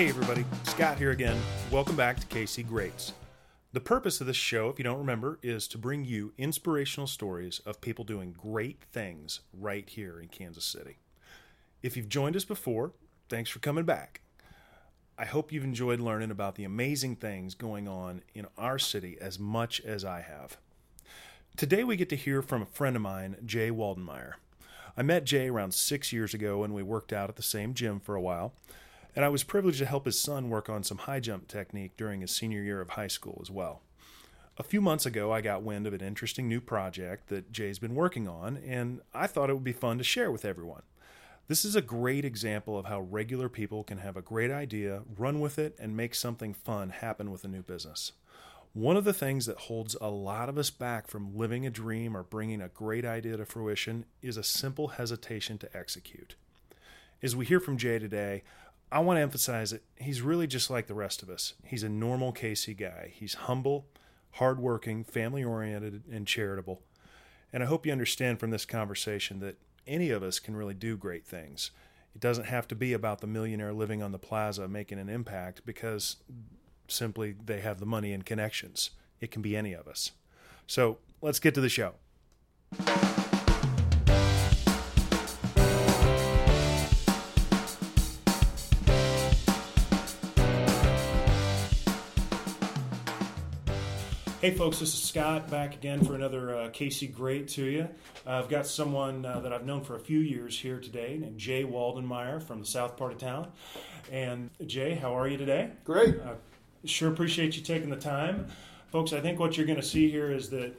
Hey, everybody, Scott here again. Welcome back to KC Greats. The purpose of this show, if you don't remember, is to bring you inspirational stories of people doing great things right here in Kansas City. If you've joined us before, thanks for coming back. I hope you've enjoyed learning about the amazing things going on in our city as much as I have. Today, we get to hear from a friend of mine, Jay Waldenmeyer. I met Jay around six years ago when we worked out at the same gym for a while, and I was privileged to help his son work on some high jump technique during his senior year of high school as well. A few months ago, I got wind of an interesting new project that Jay's been working on, and I thought it would be fun to share with everyone. This is a great example of how regular people can have a great idea, run with it, and make something fun happen with a new business. One of the things that holds a lot of us back from living a dream or bringing a great idea to fruition is a simple hesitation to execute. As we hear from Jay today, I want to emphasize that he's really just like the rest of us. He's a normal KC guy. He's humble, hardworking, family oriented, and charitable. And I hope you understand from this conversation that any of us can really do great things. It doesn't have to be about the millionaire living on the plaza making an impact because simply they have the money and connections. It can be any of us. So let's get to the show. Hey, folks, this is Scott back again for another uh, KC Great to you. Uh, I've got someone uh, that I've known for a few years here today named Jay Waldenmeyer from the south part of town. And Jay, how are you today? Great. Uh, sure appreciate you taking the time. Folks, I think what you're going to see here is that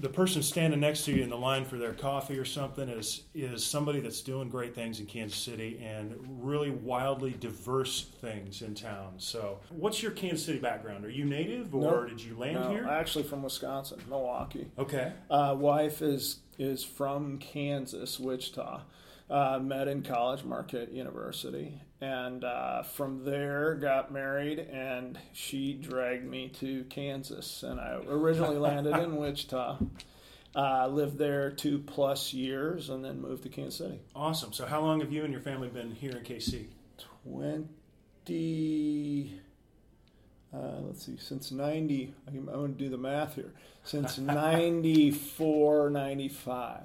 the person standing next to you in the line for their coffee or something is is somebody that's doing great things in Kansas City and really wildly diverse things in town. So, what's your Kansas City background? Are you native or Nope. did you land here No, here? actually from Wisconsin, Milwaukee. okay. Uh, wife is is from Kansas, Wichita. Uh, met in college, Marquette University, and uh, from there got married, and she dragged me to Kansas, and I originally landed in Wichita. Uh, lived there two plus years, and then moved to Kansas City. Awesome. So, how long have you and your family been here in KC? Twenty. Uh, let's see, since 90, I'm going to do the math here, since 94, 95.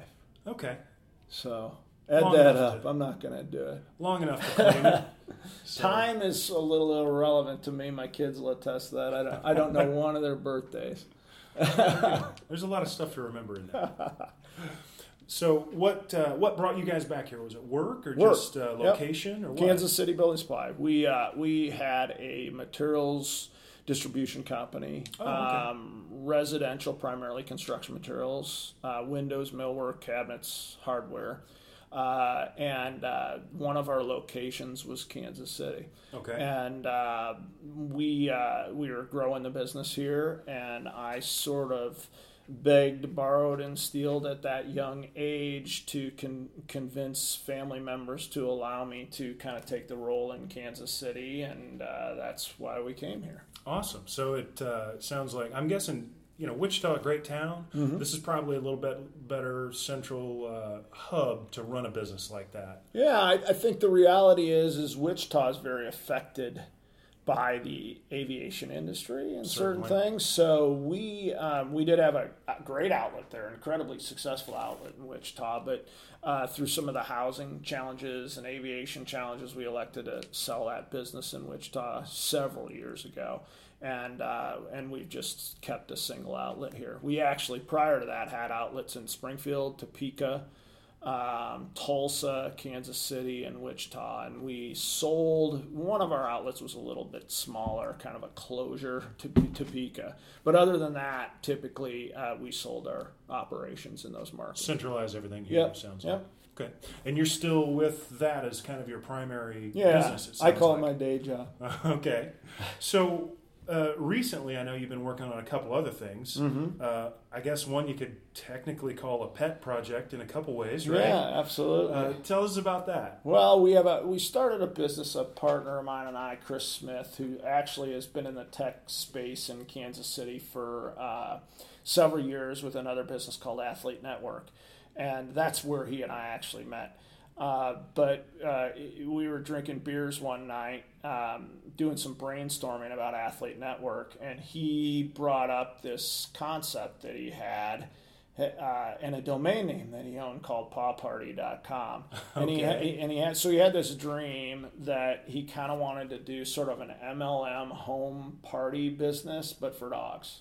Okay. So add Long that up. to- I'm not going to do it. Long enough to claim it. So- Time is a little irrelevant to me. My kids will attest to that. I don't, I don't know one of their birthdays. There's a lot of stuff to remember in there. So, what uh, what brought you guys back here? Was it work or Work. just uh, Yep. location or what? Kansas City Building Supply. We uh, we had a materials distribution company, Oh, okay. um, residential primarily construction materials, uh, windows, millwork, cabinets, hardware, uh, and uh, one of our locations was Kansas City. Okay. And uh, we uh, we were growing the business here, and I sort of begged, borrowed, and stealed at that young age to con- convince family members to allow me to kind of take the role in Kansas City, and uh, that's why we came here. Awesome. So it uh, sounds like I'm guessing you know Wichita, a great town. Mm-hmm. This is probably a little bit better central uh, hub to run a business like that. Yeah, I, I think the reality is is Wichita is very affected by the aviation industry and certain things. So we um, we did have a, a great outlet there, incredibly successful outlet in Wichita, but uh, through some of the housing challenges and aviation challenges, we elected to sell that business in Wichita several years ago. And uh, and we've just kept a single outlet here. We actually prior to that had outlets in Springfield, Topeka, um, Tulsa, Kansas City, and Wichita. And we sold one of our outlets was a little bit smaller, kind of a closure to Topeka. But other than that, typically uh, we sold our operations in those markets. Centralize everything here. Yep, Sounds yep. like. Okay. And you're still with that as kind of your primary Yeah, business. I call like. it my day job. okay. So uh, recently, I know you've been working on a couple other things. Mm-hmm. Uh, I guess one you could technically call a pet project in a couple ways, right? Yeah, absolutely. Uh, tell us about that. Well, we have a we started a business. A partner of mine and I, Chris Smith, who actually has been in the tech space in Kansas City for uh, several years with another business called Athlete Network, and that's where he and I actually met. Uh, but uh, we were drinking beers one night, um, doing some brainstorming about Athlete Network, and he brought up this concept that he had. Uh, and a domain name that he owned called pawparty.com. And Okay. he, and he had, so he had this dream that he kind of wanted to do sort of an MLM home party business, but for dogs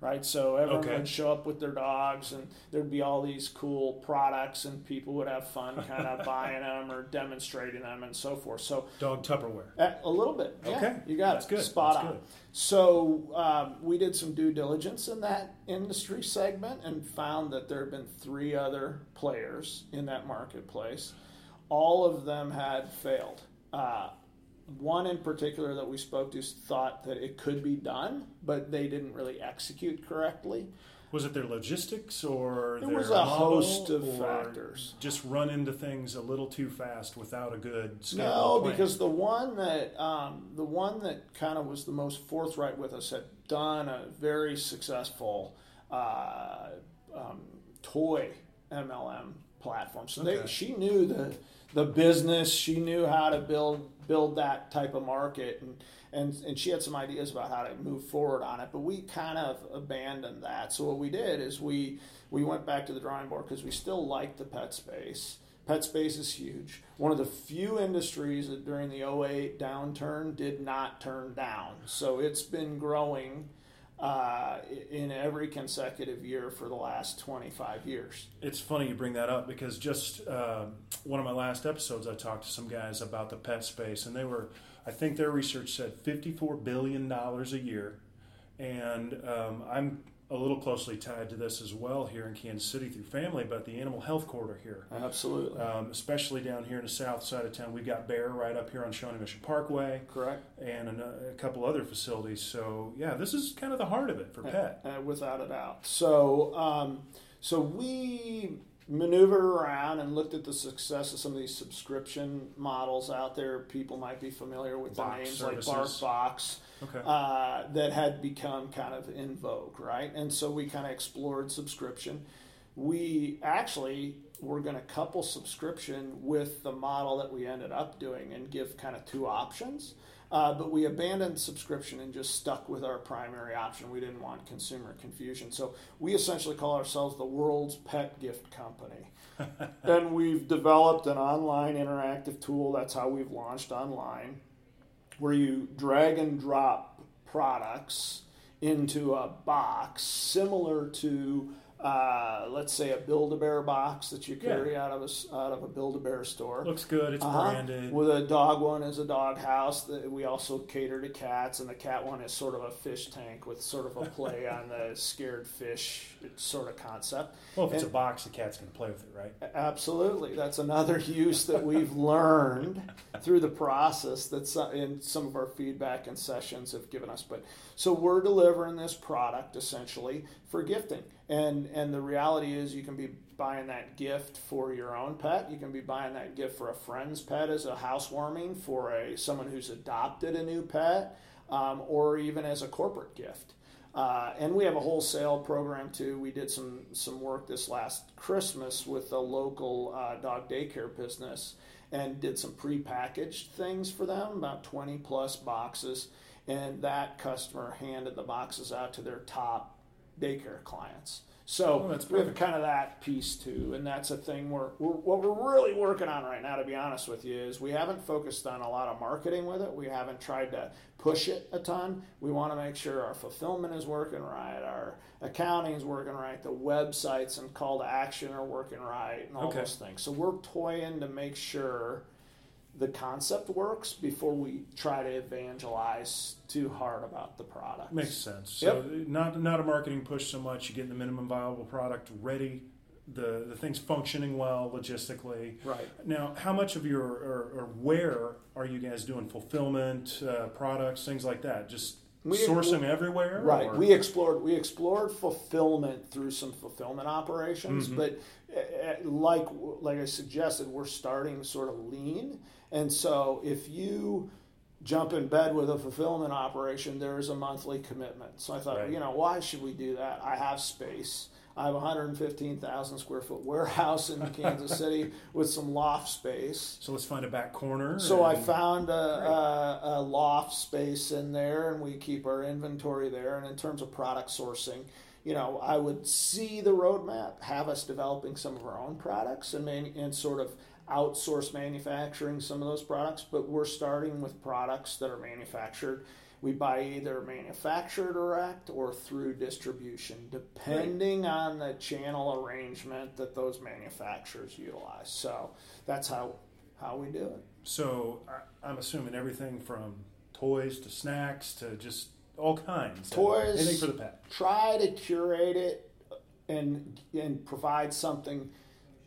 right? So everyone Okay. would show up with their dogs, and there'd be all these cool products, and people would have fun kind of buying them or demonstrating them and so forth. So Dog Tupperware. uh, a little bit, yeah, Okay. you got That's it, good. spot That's on. good. So um, we did some due diligence in that industry segment and found that there had been three other players in that marketplace. All of them had failed. Uh, one in particular that we spoke to thought that it could be done, but they didn't really execute correctly. Was it their logistics or It their was a host of or factors. Just run into things a little too fast without a good No, plan? because the one that um, the one that kind of was the most forthright with us had done a very successful uh, um, toy MLM platform. So they, she knew the the business. She knew how to build build that type of market, and and and she had some ideas about how to move forward on it. But we kind of abandoned that. So what we did is we we went back to the drawing board because we still liked the pet space. Pet space is huge. One of the few industries that during the 08 downturn did not turn down. So it's been growing uh, in every consecutive year for the last 25 years. It's funny you bring that up because just um one of my last episodes, I talked to some guys about the pet space, and they were, I think their research said $54 billion a year. And um, I'm a little closely tied to this as well here in Kansas City through family, but the animal health corridor here. Absolutely. Um, especially down here in the south side of town, we've got Bayer right up here on Shawnee Mission Parkway Correct. and a, a couple other facilities. So yeah, this is kind of the heart of it for pet. Uh, without a doubt. So, um, so we maneuvered around and looked at the success of some of these subscription models out there. People might be familiar with the names services. like BarkBox. Okay. uh, that had become kind of in vogue, right? And so we kind of explored subscription. We actually were going to couple subscription with the model that we ended up doing and give kind of two options. Uh, but we abandoned subscription and just stuck with our primary option. We didn't want consumer confusion. So we essentially call ourselves the world's pet gift company. and we've developed an online interactive tool. That's how we've launched online where you drag and drop products into a box similar to uh, let's say a Build-A-Bear box that you Yeah. carry out of a out of a Build-A-Bear store. Looks good. It's Uh-huh. branded. With a dog one is a dog house. That we also cater to cats, and the cat one is sort of a fish tank with sort of a play on the scared fish sort of concept. Well, if it's a box, the cat's going to play with it, right? Absolutely, that's another use that we've learned through the process that some, in some of our feedback and sessions have given us. But so we're delivering this product essentially for gifting, and and the reality is you can be buying that gift for your own pet. You can be buying that gift for a friend's pet as a housewarming for a someone who's adopted a new pet, um, or even as a corporate gift. Uh, and we have a wholesale program too. We did some some work this last Christmas with a local uh, dog daycare business and did some prepackaged things for them, about 20 plus boxes. And that customer handed the boxes out to their top daycare clients. So Oh, that's we have kind of that piece too, and that's a thing we're, we're what we're really working on right now. To be honest with you, is we haven't focused on a lot of marketing with it. We haven't tried to push it a ton. We want to make sure our fulfillment is working right, our accounting is working right, the websites and call to action are working right, and all Okay. those things. So we're toying to make sure the concept works before we try to evangelize too hard about the product. Makes sense. So not not a marketing push so much. You get the minimum viable product ready, the the thing's functioning well logistically. right. Now, how much of your or, or where are you guys doing fulfillment, uh, products, things like that? Just We- sourcing everywhere, Right. or- We explored we explored fulfillment through some fulfillment operations, Mhm. but uh, uh, like like I suggested, we're starting sort of lean, and so if you jump in bed with a fulfillment operation, there is a monthly commitment. So I thought, Right. you know, why should we do that? I have space. I have 115,000 square foot warehouse in Kansas City with some loft space. So let's find a back corner. So I found a, a, a loft space in there, and we keep our inventory there. And in terms of product sourcing, you know, I would see the roadmap, have us developing some of our own products, and and sort of outsource manufacturing some of those products. But we're starting with products that are manufactured we buy either manufactured direct or through distribution, depending right. on the channel arrangement that those manufacturers utilize. So that's how how we do it. So I'm assuming everything from toys to snacks to just all kinds. Toys, anything for the pet. Try to curate it and and provide something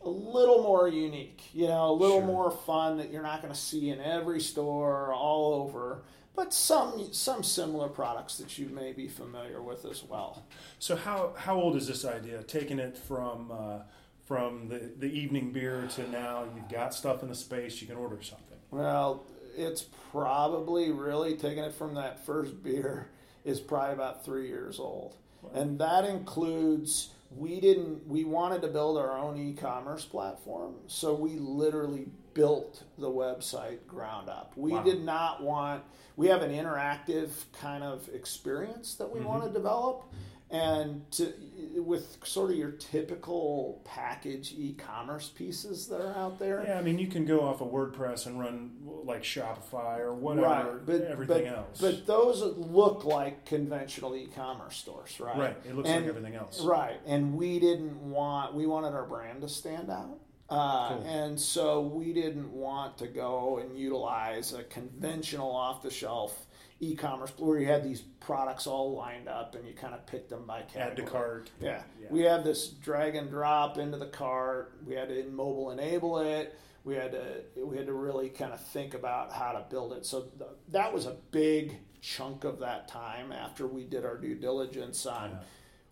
a little more unique. You know, a little sure. more fun that you're not going to see in every store all over but some some similar products that you may be familiar with as well. So how how old is this idea? Taking it from uh, from the, the evening beer to now, you've got stuff in the space, you can order something. Well, it's probably really taking it from that first beer is probably about three years old, wow. and that includes we didn't we wanted to build our own e-commerce platform so we literally built the website ground up we wow. did not want we have an interactive kind of experience that we mm-hmm. want to develop and to, with sort of your typical package e-commerce pieces that are out there. Yeah, I mean, you can go off of WordPress and run like Shopify or whatever, right, but, everything but, else. But those look like conventional e-commerce stores, right? Right. It looks and, like everything else. Right. And we didn't want we wanted our brand to stand out. Uh, cool. And so we didn't want to go and utilize a conventional off the shelf e commerce where you had these products all lined up and you kind of picked them by category. Add to cart. Yeah. yeah. We had this drag and drop into the cart. We had to mobile enable it. We had to we had to really kind of think about how to build it. So th- that was a big chunk of that time after we did our due diligence on. Yeah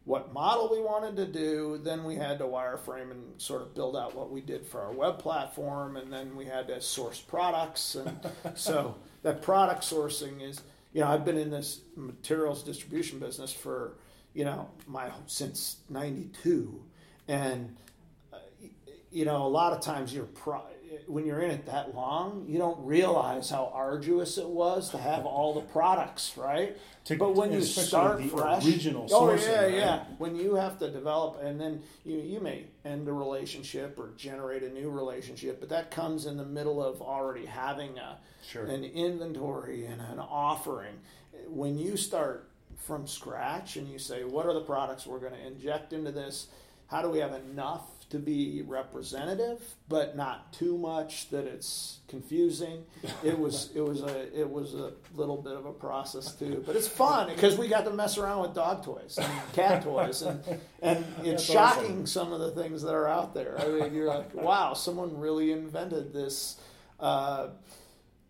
what model we wanted to do. Then we had to wireframe and sort of build out what we did for our web platform, and then we had to source products. And so that product sourcing is, you know, I've been in this materials distribution business for, you know, my since '92, and uh, you know, a lot of times you're pro- when you're in it that long, you don't realize how arduous it was to have all the products, right? To, but when you start fresh, original oh yeah, right? yeah. When you have to develop, and then you you may end a relationship or generate a new relationship, but that comes in the middle of already having a sure. an inventory and an offering. When you start from scratch and you say, what are the products we're going to inject into this? How do we have enough to be representative, but not too much that it's confusing. It was it was a it was a little bit of a process too, but it's fun because we got to mess around with dog toys and cat toys, and and it's That's shocking awesome. some of the things that are out there. I mean, you're like, wow, someone really invented this. Uh,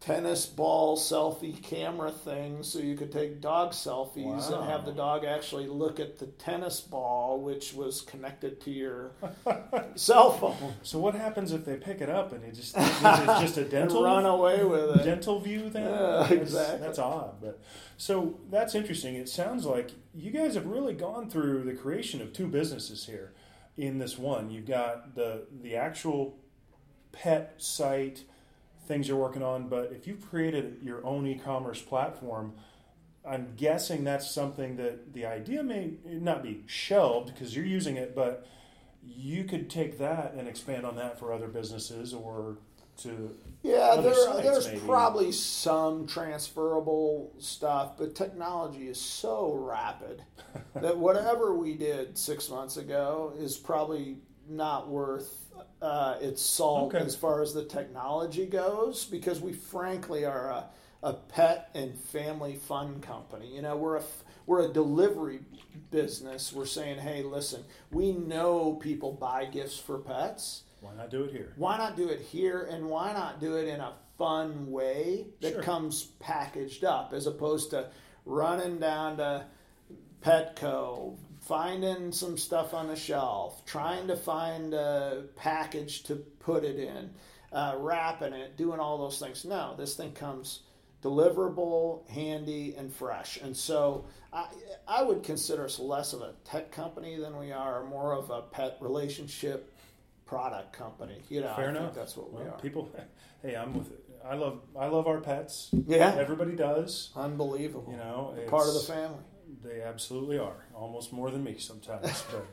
tennis ball selfie camera thing so you could take dog selfies wow. and have the dog actually look at the tennis ball which was connected to your cell phone. So what happens if they pick it up and it just is it just a dental run away with it. dental view then? Yeah, that's, exactly. that's odd but so that's interesting. It sounds like you guys have really gone through the creation of two businesses here in this one. You've got the the actual pet site things you're working on, but if you've created your own e-commerce platform, I'm guessing that's something that the idea may not be shelved because you're using it, but you could take that and expand on that for other businesses or to yeah there, sites, there's maybe. probably some transferable stuff but technology is so rapid that whatever we did six months ago is probably not worth uh, its salt okay. as far as the technology goes because we frankly are a, a pet and family fun company. You know, we're a we're a delivery business. We're saying, hey, listen, we know people buy gifts for pets. Why not do it here? Why not do it here, and why not do it in a fun way that sure. comes packaged up, as opposed to running down to Petco, finding some stuff on the shelf, trying to find a package to put it in, uh, wrapping it, doing all those things. No, this thing comes deliverable, handy, and fresh. And so I, I would consider us less of a tech company than we are more of a pet relationship product company. You know, Fair I enough. think that's what we Well, are. People, hey, I'm with it. I love I love our pets. Yeah. Everybody does. Unbelievable. You know, Part of the family. They absolutely are. Almost more than me sometimes. But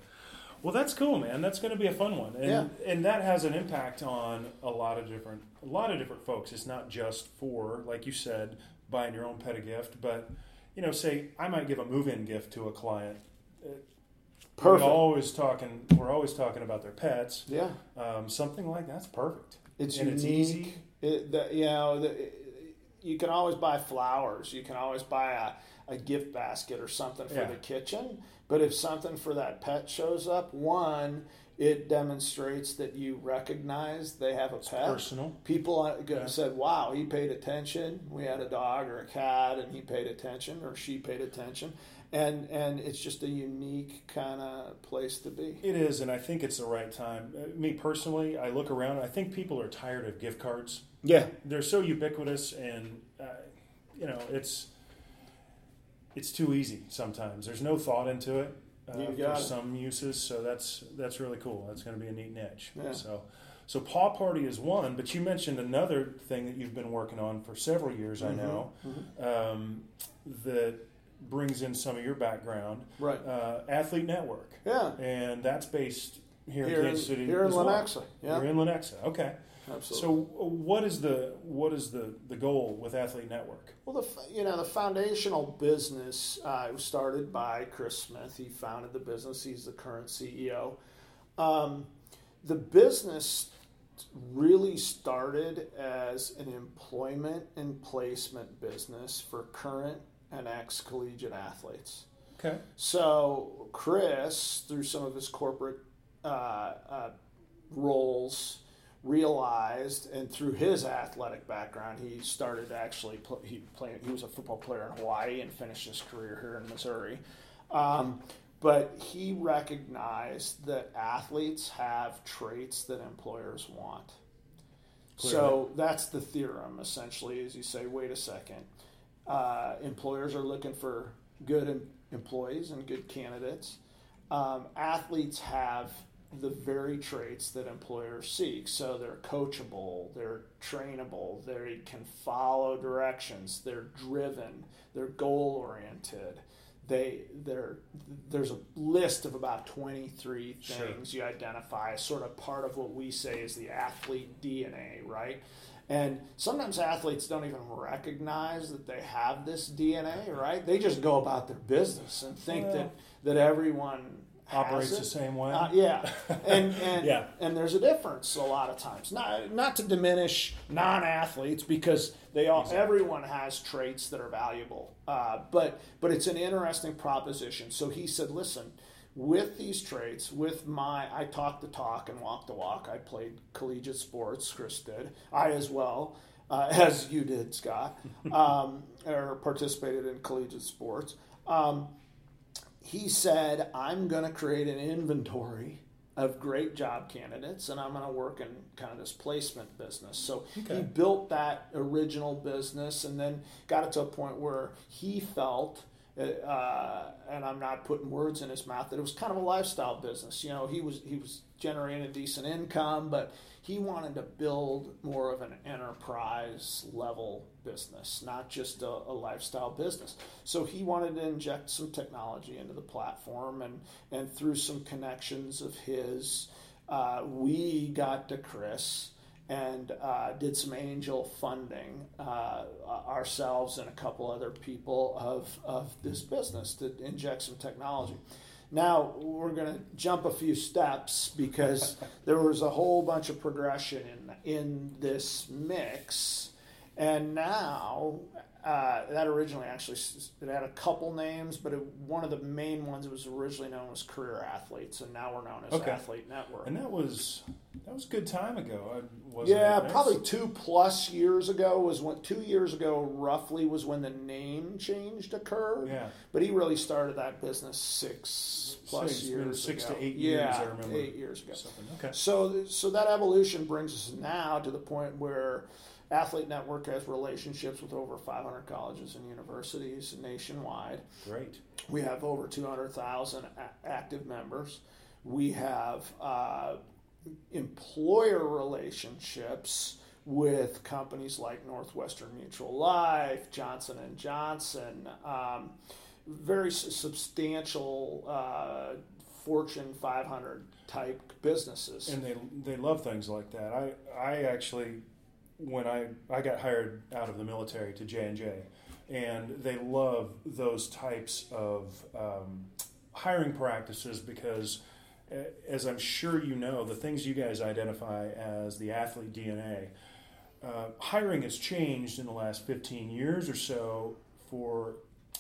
well, that's cool, man. That's going to be a fun one, and Yeah. and that has an impact on a lot of different a lot of different folks. It's not just for like you said, buying your own pet a gift, but you know, say I might give a move-in gift to a client. Perfect. We're always talking. We're always talking about their pets. Yeah. Um, something like that's perfect. It's And it's unique. easy. It, the, you know, the, you can always buy flowers. You can always buy a, a gift basket or something for Yeah. the kitchen. But if something for that pet shows up, one, it demonstrates that you recognize they have a pet. Personal. People Yeah. said, "Wow, he paid attention. We had a dog or a cat, and he paid attention, or she paid attention." And and it's just a unique kind of place to be. It is, and I think it's the right time. Uh, Me personally, I look around. I think people are tired of gift cards. Yeah, They're so ubiquitous, and uh, you know, it's it's too easy sometimes. There's no thought into it uh, You for it. some uses, so that's that's really cool. That's going to be a neat niche. Yeah. So, so paw party is one, but you mentioned another thing that you've been working on for several years. I Mhm, know um, that brings in some of your background. right. Uh, Athlete Network, Yeah, and that's based here, here in Kansas City. here in as well. Lenexa. Yeah, You're in Lenexa. Okay. Absolutely. So, uh, what is the what is the the goal with Athlete Network? Well, the you know the foundational business uh, was started by Chris Smith. He founded the business. He's the current CEO. Um, the business really started as an employment and placement business for current and ex collegiate athletes. Okay. So Chris, through some of his corporate uh, uh, roles, realized, and through his athletic background, he started actually he played. He was a football player in Hawaii and finished his career here in Missouri. Um, but he recognized that athletes have traits that employers want. So that's the theorem essentially. Is you say, wait a second, uh, employers are looking for good em- employees and good candidates. Um, athletes have the very traits that employers seek. So they're coachable, they're trainable, they can follow directions, they're driven, they're goal oriented. They they're, there's a list of about 23 Sure. things you identify as sort of part of what we say is the athlete DNA, right? And sometimes athletes don't even recognize that they have this DNA, right? They just go about their business and think Well- that that everyone has Operates it. the same way. Uh, yeah, and and Yeah. and there's a difference a lot of times. Not not to diminish non-athletes because they all everyone has traits that are valuable. Uh, but but it's an interesting proposition. So he said, listen. With these traits, with my, I talk the talk and walk the walk. I played collegiate sports. Chris did. I as well, uh, as you did, Scott, um, or participated in collegiate sports. Um, he said, I'm going to create an inventory of great job candidates and I'm going to work in kind of this placement business. So Okay. he built that original business and then got it to a point where he felt, uh, and I'm not putting words in his mouth, that it was kind of a lifestyle business. You know, he was he was generating a decent income, but he wanted to build more of an enterprise level business, not just a, a lifestyle business. So he wanted to inject some technology into the platform, and and through some connections of his, uh, we got to Chris and uh, did some angel funding uh, ourselves and a couple other people of, of this business to inject some technology. Now we're going to jump a few steps because there was a whole bunch of progression in in this mix, and now uh, that originally actually it had a couple names, but it, one of the main ones it was originally known as Career Athletes, and now we're known as Okay. Athlete Network. And that was that was a good time ago. Yeah? Probably two plus years ago was when two years ago roughly was when the name change occurred. Yeah. But he really started that business six plus Six, years six ago. to eight yeah, years, I remember. eight years ago. Something. Okay. So, so that evolution brings us now to the point where Athlete Network has relationships with over 500 colleges and universities nationwide. Great. We have over 200,000 a- active members. We have uh, employer relationships with companies like Northwestern Mutual Life, Johnson and Johnson, um, very substantial uh, Fortune 500 type businesses. And they they love things like that. I I actually when I I got hired out of the military to J and they love those types of um, hiring practices because. As I'm sure you know, the things you guys identify as the athlete DNA, uh, hiring has changed in the last 15 years or so for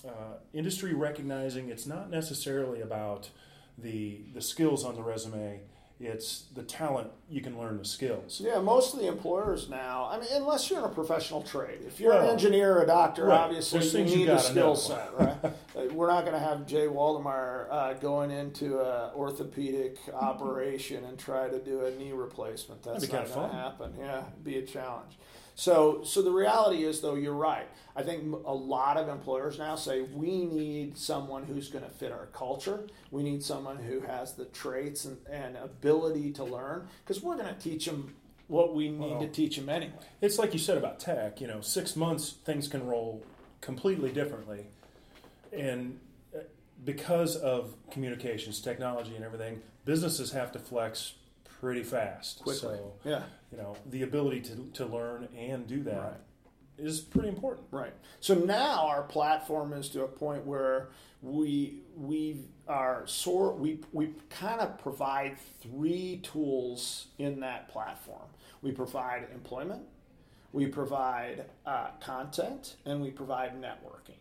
uh, industry recognizing it's not necessarily about the the skills on the resume it's the talent you can learn the skills Yeah, most of the employers now. I mean, unless you're in a professional trade, if you're an engineer or a doctor, right. obviously There's you need know. skill set, right? We're not going to have Jay Waldenmeyer uh, going into an orthopedic operation and try to do a knee replacement. That's not going to happen. Yeah, it'd be a challenge. So, so the reality is, though, you're right. I think a lot of employers now say we need someone who's going to fit our culture. We need someone who has the traits and, and ability to learn because we're going to teach them what we need Well, to teach them anyway. it's like you said about tech you know six months things can roll completely differently and uh, because of communications technology and everything businesses have to flex pretty fast Quickly. so Yeah, you know the ability to, to learn and do that is Right. pretty important right. So now our platform is to a point where we we are sort we we kind of provide three tools in that platform. We provide employment, we provide uh, content, and we provide networking.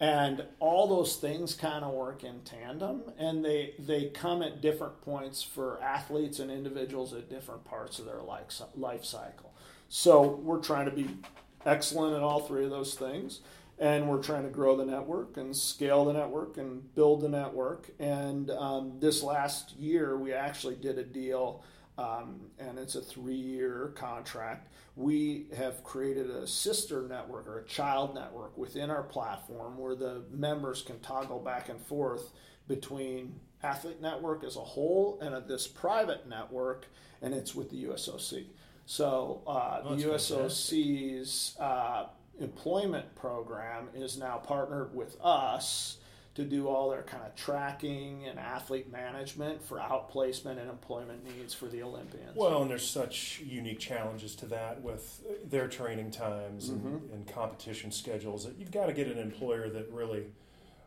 And all those things kind of work in tandem, and they they come at different points for athletes and individuals at different parts of their life life cycle. So we're trying to be excellent at all three of those things, and we're trying to grow the network and scale the network and build the network. And um, this last year, we actually did a deal um, and it's a three year contract. We have created a sister network or a child network within our platform where the members can toggle back and forth between Athlete Network as a whole and this private network, and it's with the USOC. So uh, Oh, the USOC's uh, employment program is now partnered with us to do all their kind of tracking and athlete management for outplacement and employment needs for the Olympians. Well, and there's such unique challenges to that with their training times and, Mm-hmm. and competition schedules that you've got to get an employer that really,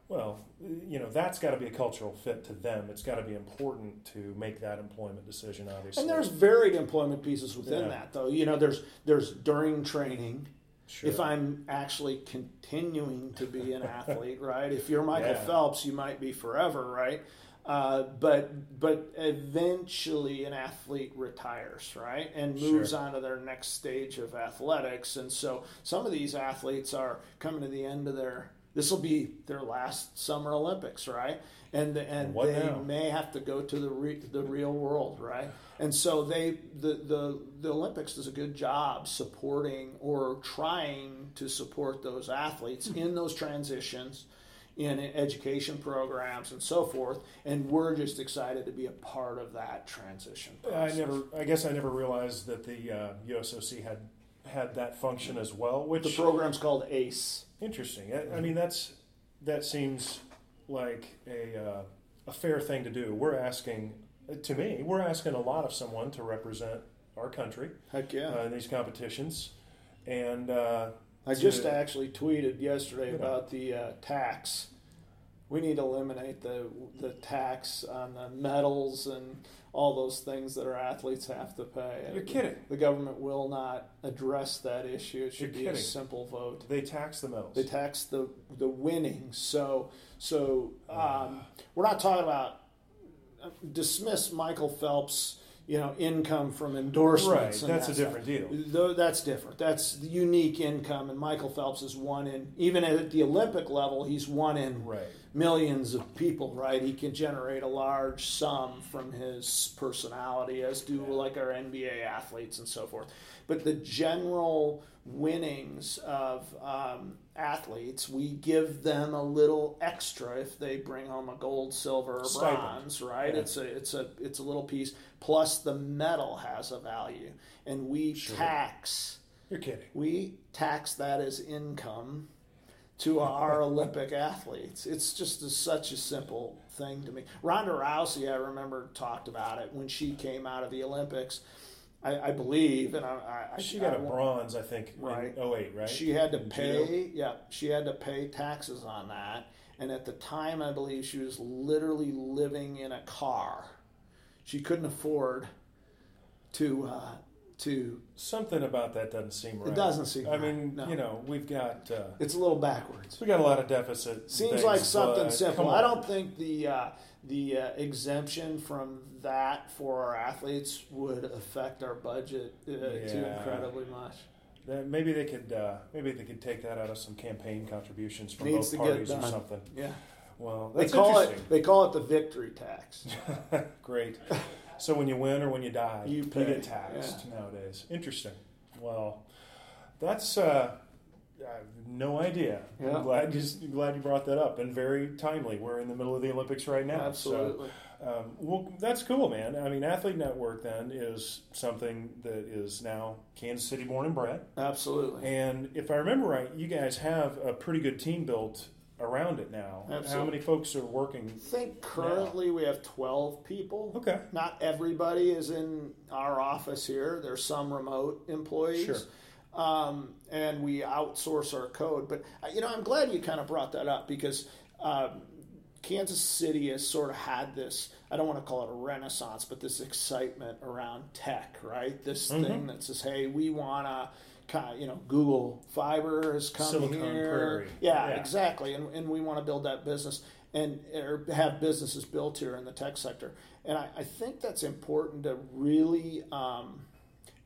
well, you know, that's got to be a cultural fit to them. It's got to be important to make that employment decision, obviously. and there's varied employment pieces within Yeah. that, though. You know, there's there's during training. Sure. If I'm actually continuing to be an athlete, right? If you're Michael Yeah. Phelps, you might be forever, right? Uh, but but eventually an athlete retires, right, and moves Sure. on to their next stage of athletics. And so some of these athletes are coming to the end of their. This will be their last Summer Olympics, right? And and What they now? may have to go to the re, the real world, right? And so they the, the the Olympics does a good job supporting or trying to support those athletes Hmm. in those transitions in education programs and so forth and we're just excited to be a part of that transition I never, I guess I never realized that the uh, USOC had had that function as well, which the program's called ACE Interesting. I, I mean, that's that seems like a uh, a fair thing to do. We're asking, to me, we're asking a lot of someone to represent our country heck yeah uh, in these competitions, and uh, I to- just actually tweeted yesterday about the uh, tax. We need to eliminate the the tax on the medals and all those things that our athletes have to pay. You're kidding. The government will not address that issue. It should You're be a simple vote. they tax the medals. They tax the the winnings. So so um, we're not talking about uh, dismiss Michael Phelps. you know income from endorsements. Right, that's that a stuff. different deal. Though that's different. That's the unique income, and Michael Phelps is one in even at the Olympic level. He's one in Right. Millions of people. Right, he can generate a large sum from his personality, as do like our NBA athletes and so forth. But the general winnings of um, athletes, we give them a little extra if they bring home a gold, silver, or Stipend. bronze. Right, Yeah. it's a it's a it's a little piece. Plus, the medal has a value, and we tax You're kidding. we tax that as income to our Olympic athletes. It's just a, such a simple thing to me. Ronda Rousey, I remember, talked about it when she came out of the Olympics. I, I believe, and I, I She got I a bronze, I think, Right. Oh wait, right? She had to pay, yeah, she had to pay taxes on that. And at the time, I believe she was literally living in a car. She couldn't afford to uh, to. Something about that doesn't seem right. It doesn't seem I right, mean, no. you know, we've got uh, It's a little backwards. we got a lot of deficit. Seems things, like something simple. I don't think the uh, the uh, exemption from that for our athletes would affect our budget uh, too incredibly much. Maybe they could uh, maybe they could take that out of some campaign contributions from Needs both parties or something. Yeah, Well, they that's call it they call it the victory tax. Great. So when you win or when you die, You you, get taxed nowadays. Interesting. Well, that's uh, I have no idea. Yeah. I'm glad you glad you brought that up and very timely. We're in the middle of the Olympics right now. Absolutely. So, um, well, that's cool, man. I mean, Athlete Network then is something that is now Kansas City born and bred. Absolutely. And if I remember right, you guys have a pretty good team built around it now. How many folks are working? I think currently we have 12 people. Okay. Not everybody is in our office here. There's some remote employees. Sure. Um, and we outsource our code. But, uh, you know, I'm glad you kind of brought that up because um, Kansas City has sort of had this, I don't want to call it a renaissance, but this excitement around tech, right? This Mm-hmm. thing that says, hey, we want to. You know, Google Fiber has come Silicon here. Prairie. Yeah, Yeah. exactly. And, and we want to build that business and or have businesses built here in the tech sector. And I, I think that's important to really um,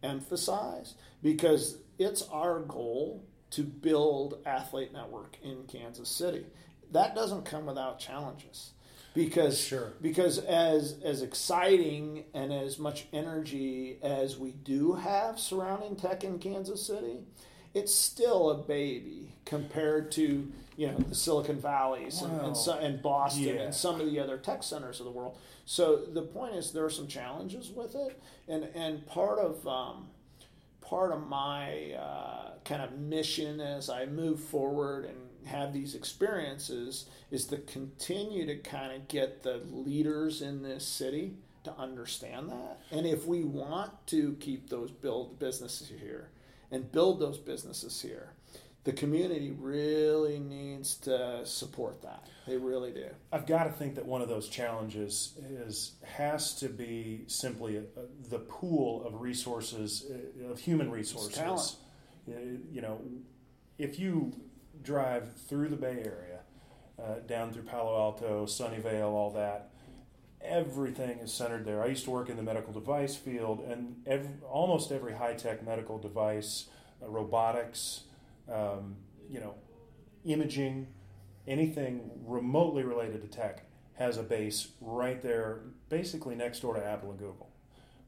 emphasize because it's our goal to build Athlete Network in Kansas City. That doesn't come without challenges because Sure. because as as exciting and as much energy as we do have surrounding tech in Kansas City, it's still a baby compared to you know the Silicon Valleys and, and, so, and Boston Yeah. and some of the other tech centers of the world. So the point is there are some challenges with it, and and part of um, part of my uh, kind of mission as I move forward and have these experiences is to continue to kind of get the leaders in this city to understand that. And if we want to keep those build businesses here and build those businesses here, the community really needs to support that. They really do. I've got to think that one of those challenges is has to be simply a, a- the pool of resources uh, of human resources. talent. Uh, You know, if you drive through the Bay Area, uh, down through Palo Alto, Sunnyvale, all that, everything is centered there. I used to work in the medical device field, and every, almost every high tech medical device, uh, robotics, um, you know, imaging, anything remotely related to tech has a base right there, basically next door to Apple and Google.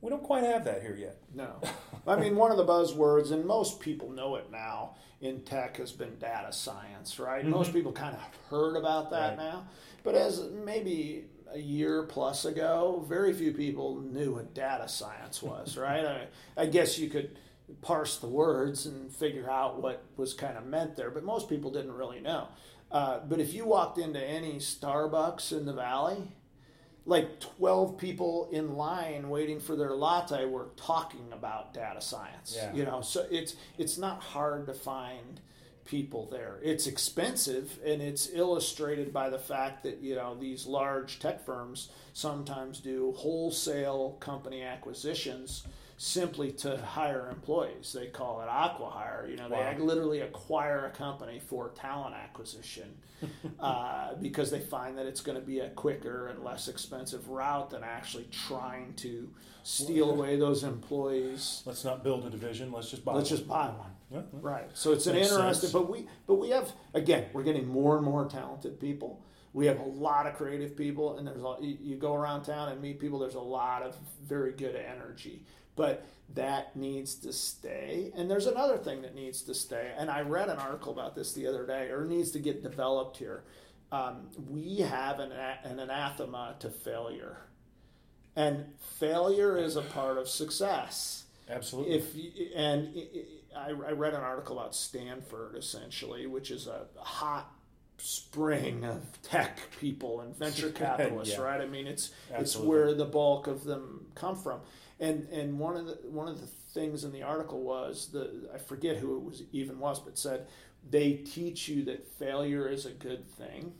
We don't quite have that here yet. No. I mean, one of the buzzwords, and most people know it now in tech, has been data science, right? Most people kind of heard about that Mm-hmm. Right. now. But as maybe a year plus ago, very few people knew what data science was, right? I, I guess you could parse the words and figure out what was kind of meant there, but most people didn't really know. Uh, but if you walked into any Starbucks in the valley, like 12 people in line waiting for their latte were talking about data science Yeah. you know so it's it's not hard to find people there it's expensive and it's illustrated by the fact that you know these large tech firms sometimes do wholesale company acquisitions simply to hire employees. They call it acqui-hire. You know, Wow. they literally acquire a company for talent acquisition uh, because they find that it's going to be a quicker and less expensive route than actually trying to steal away those employees. Let's not build a division. Let's just buy. Let's one. just buy one. Yeah, yeah. Right. So it's an interesting, sense. but we but we have again, we're getting more and more talented people. We have a lot of creative people, and there's a, you go around town and meet people. There's a lot of very good energy, but that needs to stay. And there's another thing that needs to stay. And I read an article about this the other day, or needs to get developed here. Um, we have an, an anathema to failure, and failure is a part of success Absolutely. if you, and I, I read an article about Stanford essentially, which is a hot spring of tech people and venture capitalists, Yeah. right? I mean, it's it's where the bulk of them come from. And and one of the one of the things in the article was the I forget who it was even was, but said they teach you that failure is a good thing.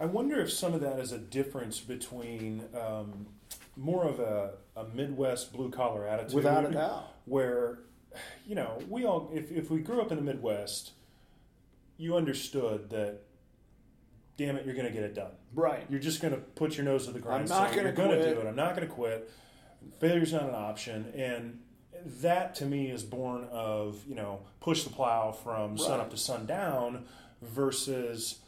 I wonder if some of that is a difference between um, more of a, a Midwest blue collar attitude, Without a doubt. where you know we all if, if we grew up in the Midwest, you understood that. Damn it, you're going to get it done. Right. You're just going to put your nose to the grindstone. not gonna You're going to quit. do it. I'm not going to quit. Failure's not an option, and that to me is born of you know push the plow from sun up to sundown versus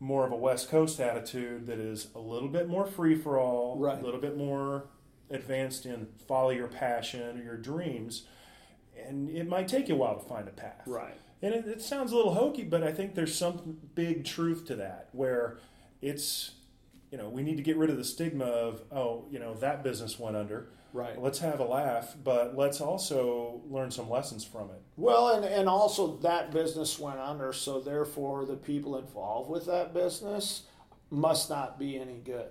more of a West Coast attitude that is a little bit more free for all, Right. a little bit more advanced in follow your passion or your dreams, and it might take you a while to find a path. Right. And it, it sounds a little hokey, but I think there's some big truth to that where it's, you know, we need to get rid of the stigma of, oh, you know, that business went under. Right. Let's have a laugh, but let's also learn some lessons from it. Well, and, and also that business went under, so therefore the people involved with that business must not be any good.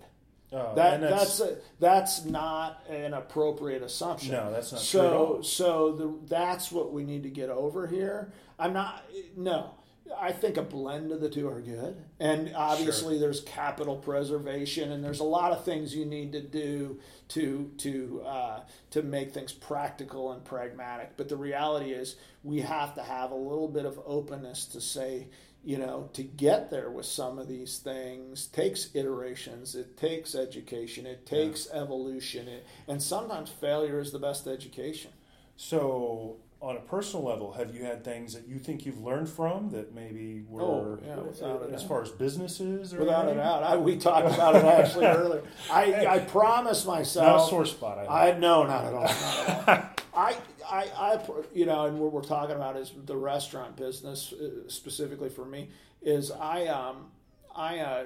Uh, That and that's a, that's not an appropriate assumption. No, that's not so, true at all. So the, that's what we need to get over here. I'm not no. I think a blend of the two are good, and obviously there's capital preservation, and there's a lot of things you need to do to to uh, to make things practical and pragmatic. But the reality is, we have to have a little bit of openness to say, you know, to get there with some of these things takes iterations, it takes education, it takes evolution, it, and sometimes failure is the best education. So, on a personal level, have you had things that you think you've learned from that maybe were, Oh, yeah, a as far as businesses or Without a anything? doubt, I, we talked about it actually earlier. I, I promised Not a myself. sore spot. I, I no, not at all. Not at all. I, I, I, you know, and what we're talking about is the restaurant business uh, specifically for me. Is I, um, I, uh,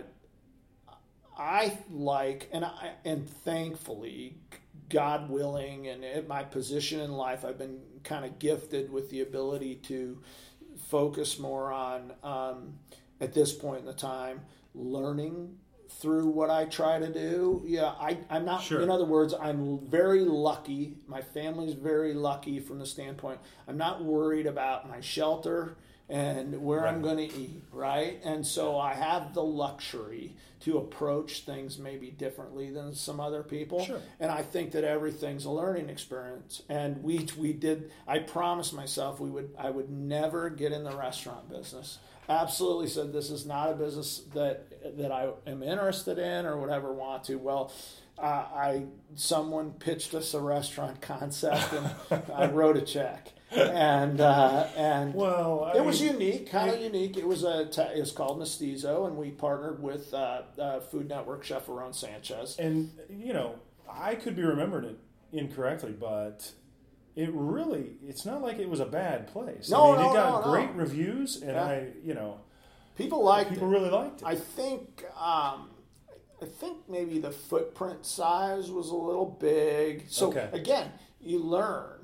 I like, and I, and thankfully, God willing, and at my position in life, I've been kind of gifted with the ability to focus more on, um, at this point in the time, learning through what I try to do. Yeah, I, I'm not, Sure. in other words, I'm very lucky. My family's very lucky from the standpoint, I'm not worried about my shelter and where I'm going to eat, right? And so I have the luxury to approach things maybe differently than some other people. Sure. And I think that everything's a learning experience. And we we did. I promised myself we would. I would never get in the restaurant business. Absolutely said this is not a business that that I am interested in or would ever want to. Well. Uh, I someone pitched us a restaurant concept and I wrote a check and uh, and well, I it was mean, unique, kind of unique. It was a te- it was called Mestizo, and we partnered with uh, uh, Food Network chef Aaron Sanchez. And you know, I could be remembering it incorrectly, but it really it's not like it was a bad place. No, I mean, no, it got no, no. great reviews, and Yeah. I, you know, People liked people it. really liked it. I think um, I think maybe the footprint size was a little big. So Okay. again, you learn,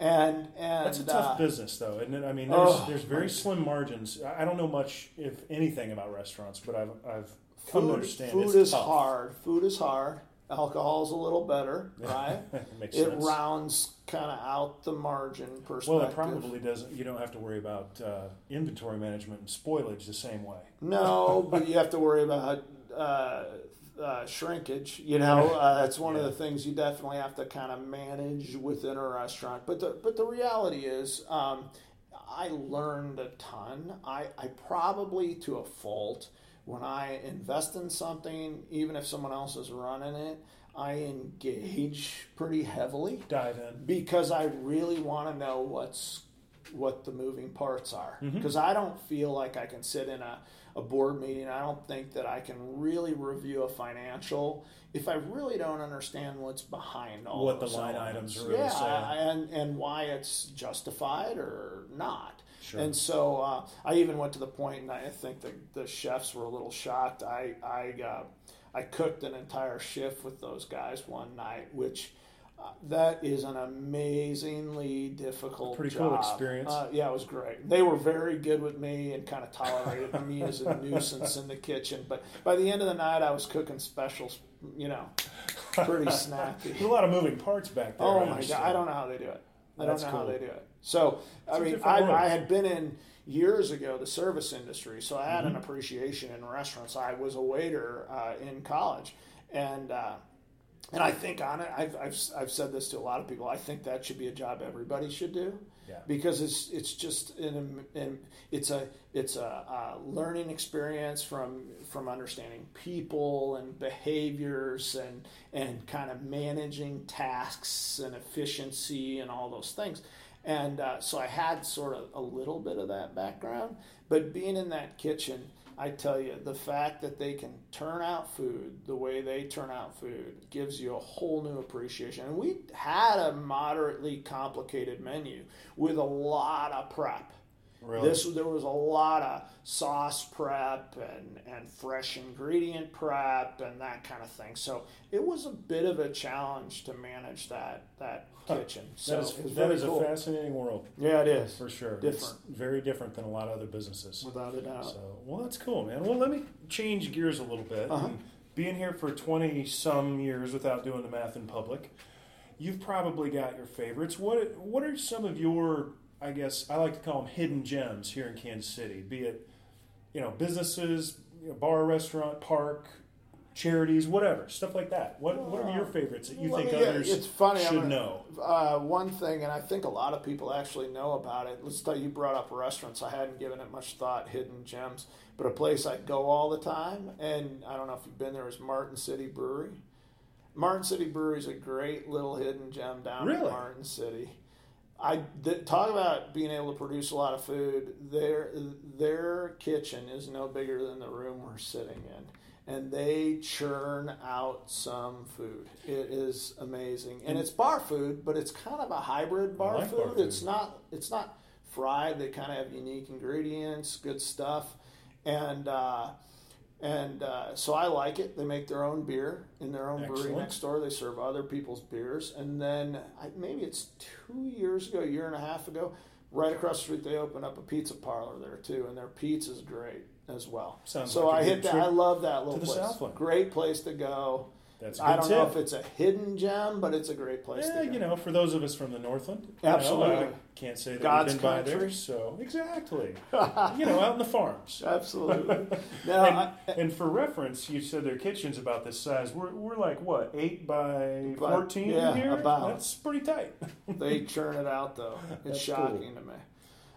and and That's a tough uh, business, though, isn't it? I mean, there's, Oh, there's very slim margins. I don't know much, if anything, about restaurants, but I've, I've come to food, understand food is tough. hard. Food is hard. Alcohol is a little better, right? It sense. rounds kind of out the margin perspective. Well, it probably doesn't. You don't have to worry about uh, inventory management and spoilage the same way. No, but you have to worry about uh, uh, shrinkage. You know, uh, that's one yeah. of the things you definitely have to kind of manage within a restaurant. But the but the reality is, um, I learned a ton. I, I probably to a fault when I invest in something, even if someone else is running it, I engage pretty heavily. Dive in because I really want to know what's what the moving parts are. Because mm-hmm. I don't feel like I can sit in a, a board meeting. I don't think that I can really review a financial if I really don't understand what's behind all what the line items are really yeah, saying. and and why it's justified or not. Sure. And so uh, I even went to the point, and I think the, the chefs were a little shocked. I I uh, I cooked an entire shift with those guys one night, which that is an amazingly difficult, experience. pretty job. cool experience. Uh, yeah, it was great. They were very good with me and kind of tolerated me as a nuisance in the kitchen. But by the end of the night, I was cooking specials. You know, pretty snappy. There's a lot of moving parts back there. Oh my god, I don't know how they do it. I That's don't know cool. how they do it. So it's I mean, I, I had been in years ago the service industry, so I had mm-hmm. an appreciation in restaurants. I was a waiter uh, in college, and uh, and I think on it, I've, I've, I've said this to a lot of people. I think that should be a job everybody should do, yeah. because it's it's just an, an it's a it's a, a, learning experience from from understanding people and behaviors and and kind of managing tasks and efficiency and all those things. And uh, so I had sort of a little bit of that background, but being in that kitchen I tell you, the fact that they can turn out food the way they turn out food gives you a whole new appreciation. And we had a moderately complicated menu with a lot of prep. Really? This there was a lot of sauce prep and, and fresh ingredient prep and that kind of thing. So it was a bit of a challenge to manage that that kitchen. So that is, that is cool. a fascinating world. Yeah, it is for sure. Different, it's very different than a lot of other businesses. Without a doubt. So well, that's cool, man. Well, let me change gears a little bit. Uh-huh. Being here for twenty some years without doing the math in public, you've probably got your favorites. What what are some of your I guess I like to call them hidden gems here in Kansas City, be it you know businesses, you know, bar, restaurant, park, charities, whatever stuff like that. What what are your favorites that you think me, others it's funny, should gonna, know? Uh, one thing, and I think a lot of people actually know about it. Let's tell you, you brought up restaurants. I hadn't given it much thought. Hidden gems, but a place I go all the time, and I don't know if you've been there, is Martin City Brewery. Martin City Brewery is a great little hidden gem down really? in Martin City. I talk about being able to produce a lot of food. Their their kitchen is no bigger than the room we're sitting in, and they churn out some food. It is amazing, and it's bar food, but it's kind of a hybrid bar, like food. bar food. It's not it's not fried. They kind of have unique ingredients, good stuff, and. Uh, and uh, so I like it. They make their own beer in their own Excellent. brewery next door. They serve other people's beers. And then I, maybe it's two years ago, a year and a half ago, right across the street, they opened up a pizza parlor there too. And their pizza's great as well. Sounds so like I hit that. I love that little place. Southland. Great place to go. That's I don't tip. know if it's a hidden gem, but it's a great place. Yeah, you know, for those of us from the Northland, absolutely, know, I can't say that God's we've been country. by there. So exactly, you know, out in the farms, absolutely. Now, and, I, and, for reference, you said their kitchen's about this size. We're, we're like what eight by fourteen yeah, here. About that's pretty tight. they churn it out though. It's that's shocking cool. to me.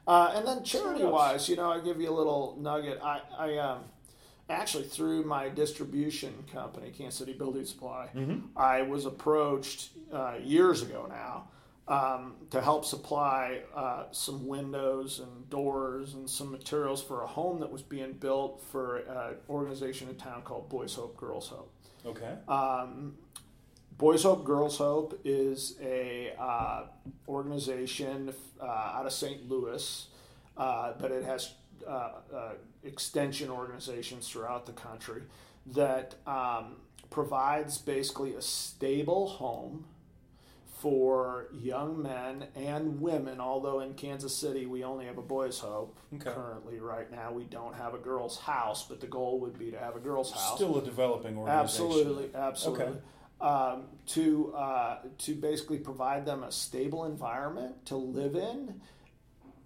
Uh, and then charity wise, you know, I give you a little nugget. I, I um, actually through my distribution company, Kansas City Building Supply, mm-hmm. I was approached uh, years ago now um, to help supply uh, some windows and doors and some materials for a home that was being built for an organization in town called Boys Hope Girls Hope. Okay. Um, Boys Hope Girls Hope is a uh, organization uh, out of St. Louis, uh, but it has uh, uh, extension organizations throughout the country that um, provides basically a stable home for young men and women. Although in Kansas City we only have a boys' hope okay. currently. Right now we don't have a girls' house, but the goal would be to have a girls' house. Still a developing organization. Absolutely, absolutely. Okay. Um, to uh, to basically provide them a stable environment to live in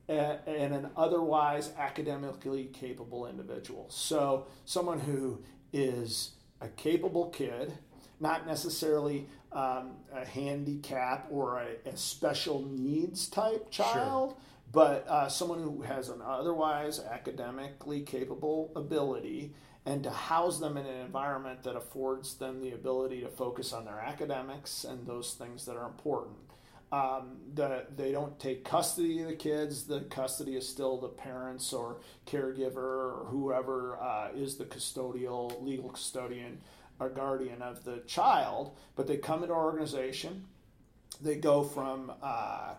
and an otherwise academically capable individual. So, someone who is a capable kid, not necessarily um, a handicap or a, a, special needs type child, sure. but uh, someone who has an otherwise academically capable ability and to house them in an environment that affords them the ability to focus on their academics and those things that are important. Um, the, they don't take custody of the kids. The custody is still the parents or caregiver or whoever uh, is the custodial, legal custodian or guardian of the child. But they come into our organization. They go from uh,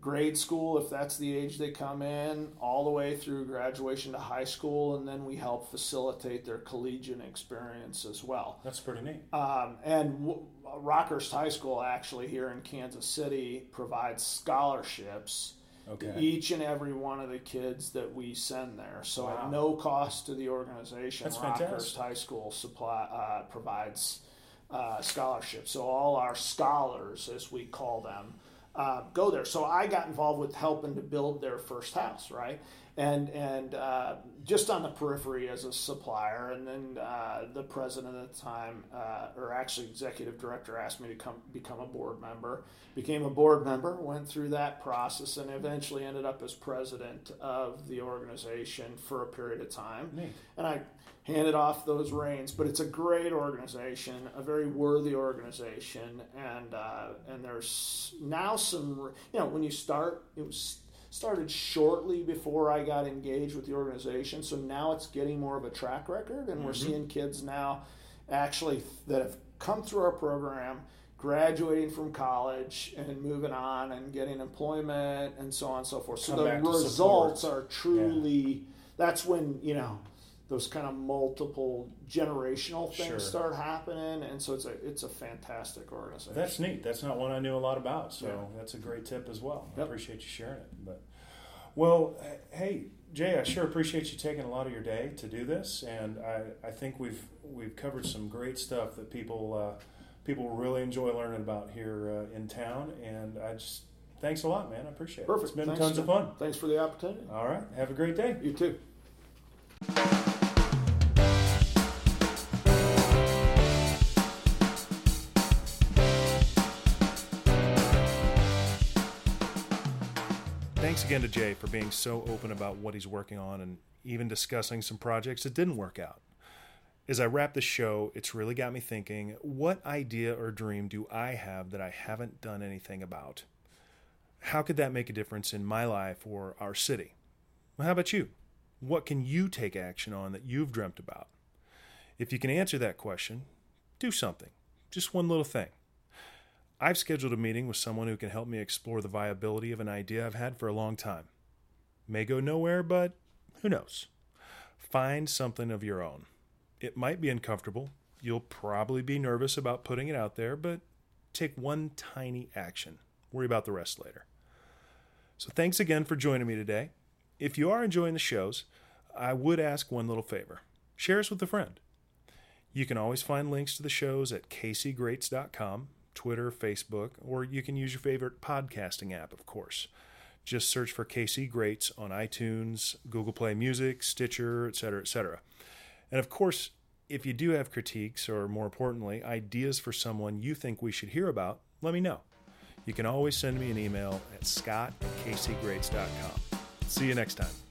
grade school, if that's the age they come in, all the way through graduation to high school, and then we help facilitate their collegiate experience as well. That's pretty neat. Um, and w- Rockhurst High School, actually, here in Kansas City, provides scholarships. Okay. Each and every one of the kids that we send there, so wow. at no cost to the organization, That's Rockhurst fantastic. High School supply uh, provides uh, scholarships. So all our scholars, as we call them, uh, go there. So I got involved with helping to build their first house, right? And and uh, just on the periphery as a supplier, and then uh, the president at the time, uh, or actually executive director, asked me to come become a board member. Became a board member, went through that process, and eventually ended up as president of the organization for a period of time. Neat. And I handed off those reins. But it's a great organization, a very worthy organization, and uh, and there's now some. You know, when you start, it was started shortly before I got engaged with the organization, so now it's getting more of a track record, and mm-hmm. we're seeing kids now actually that have come through our program graduating from college and moving on and getting employment and so on and so forth. So Come the results are truly yeah. that's when, you know, those kind of multiple generational things sure. start happening, and so it's a it's a fantastic organization. That's neat. That's not one I knew a lot about, so yeah. that's a great tip as well. Yep. I appreciate you sharing it. But well, hey Jay, I sure appreciate you taking a lot of your day to do this, and I, I think we've we've covered some great stuff that people uh, people really enjoy learning about here uh, in town, and I just thanks a lot, man. I appreciate it. Perfect. It's been thanks, tons of fun. Thanks for the opportunity. All right. Have a great day. You too. Again to Jay for being so open about what he's working on and even discussing some projects that didn't work out. As I wrap the show, it's really got me thinking what idea or dream do I have that I haven't done anything about? How could that make a difference in my life or our city? Well, how about you? What can you take action on that you've dreamt about? If you can answer that question, do something. Just one little thing. I've scheduled a meeting with someone who can help me explore the viability of an idea I've had for a long time. May go nowhere, but who knows? Find something of your own. It might be uncomfortable. You'll probably be nervous about putting it out there, but take one tiny action. Worry about the rest later. So, thanks again for joining me today. If you are enjoying the shows, I would ask one little favor share us with a friend. You can always find links to the shows at kcgreats.com Twitter, Facebook, or you can use your favorite podcasting app, of course. Just search for KC Greats on iTunes, Google Play Music, Stitcher, etc., etc. And of course, if you do have critiques or more importantly, ideas for someone you think we should hear about, let me know. You can always send me an email at scott at kcgreats.com. See you next time.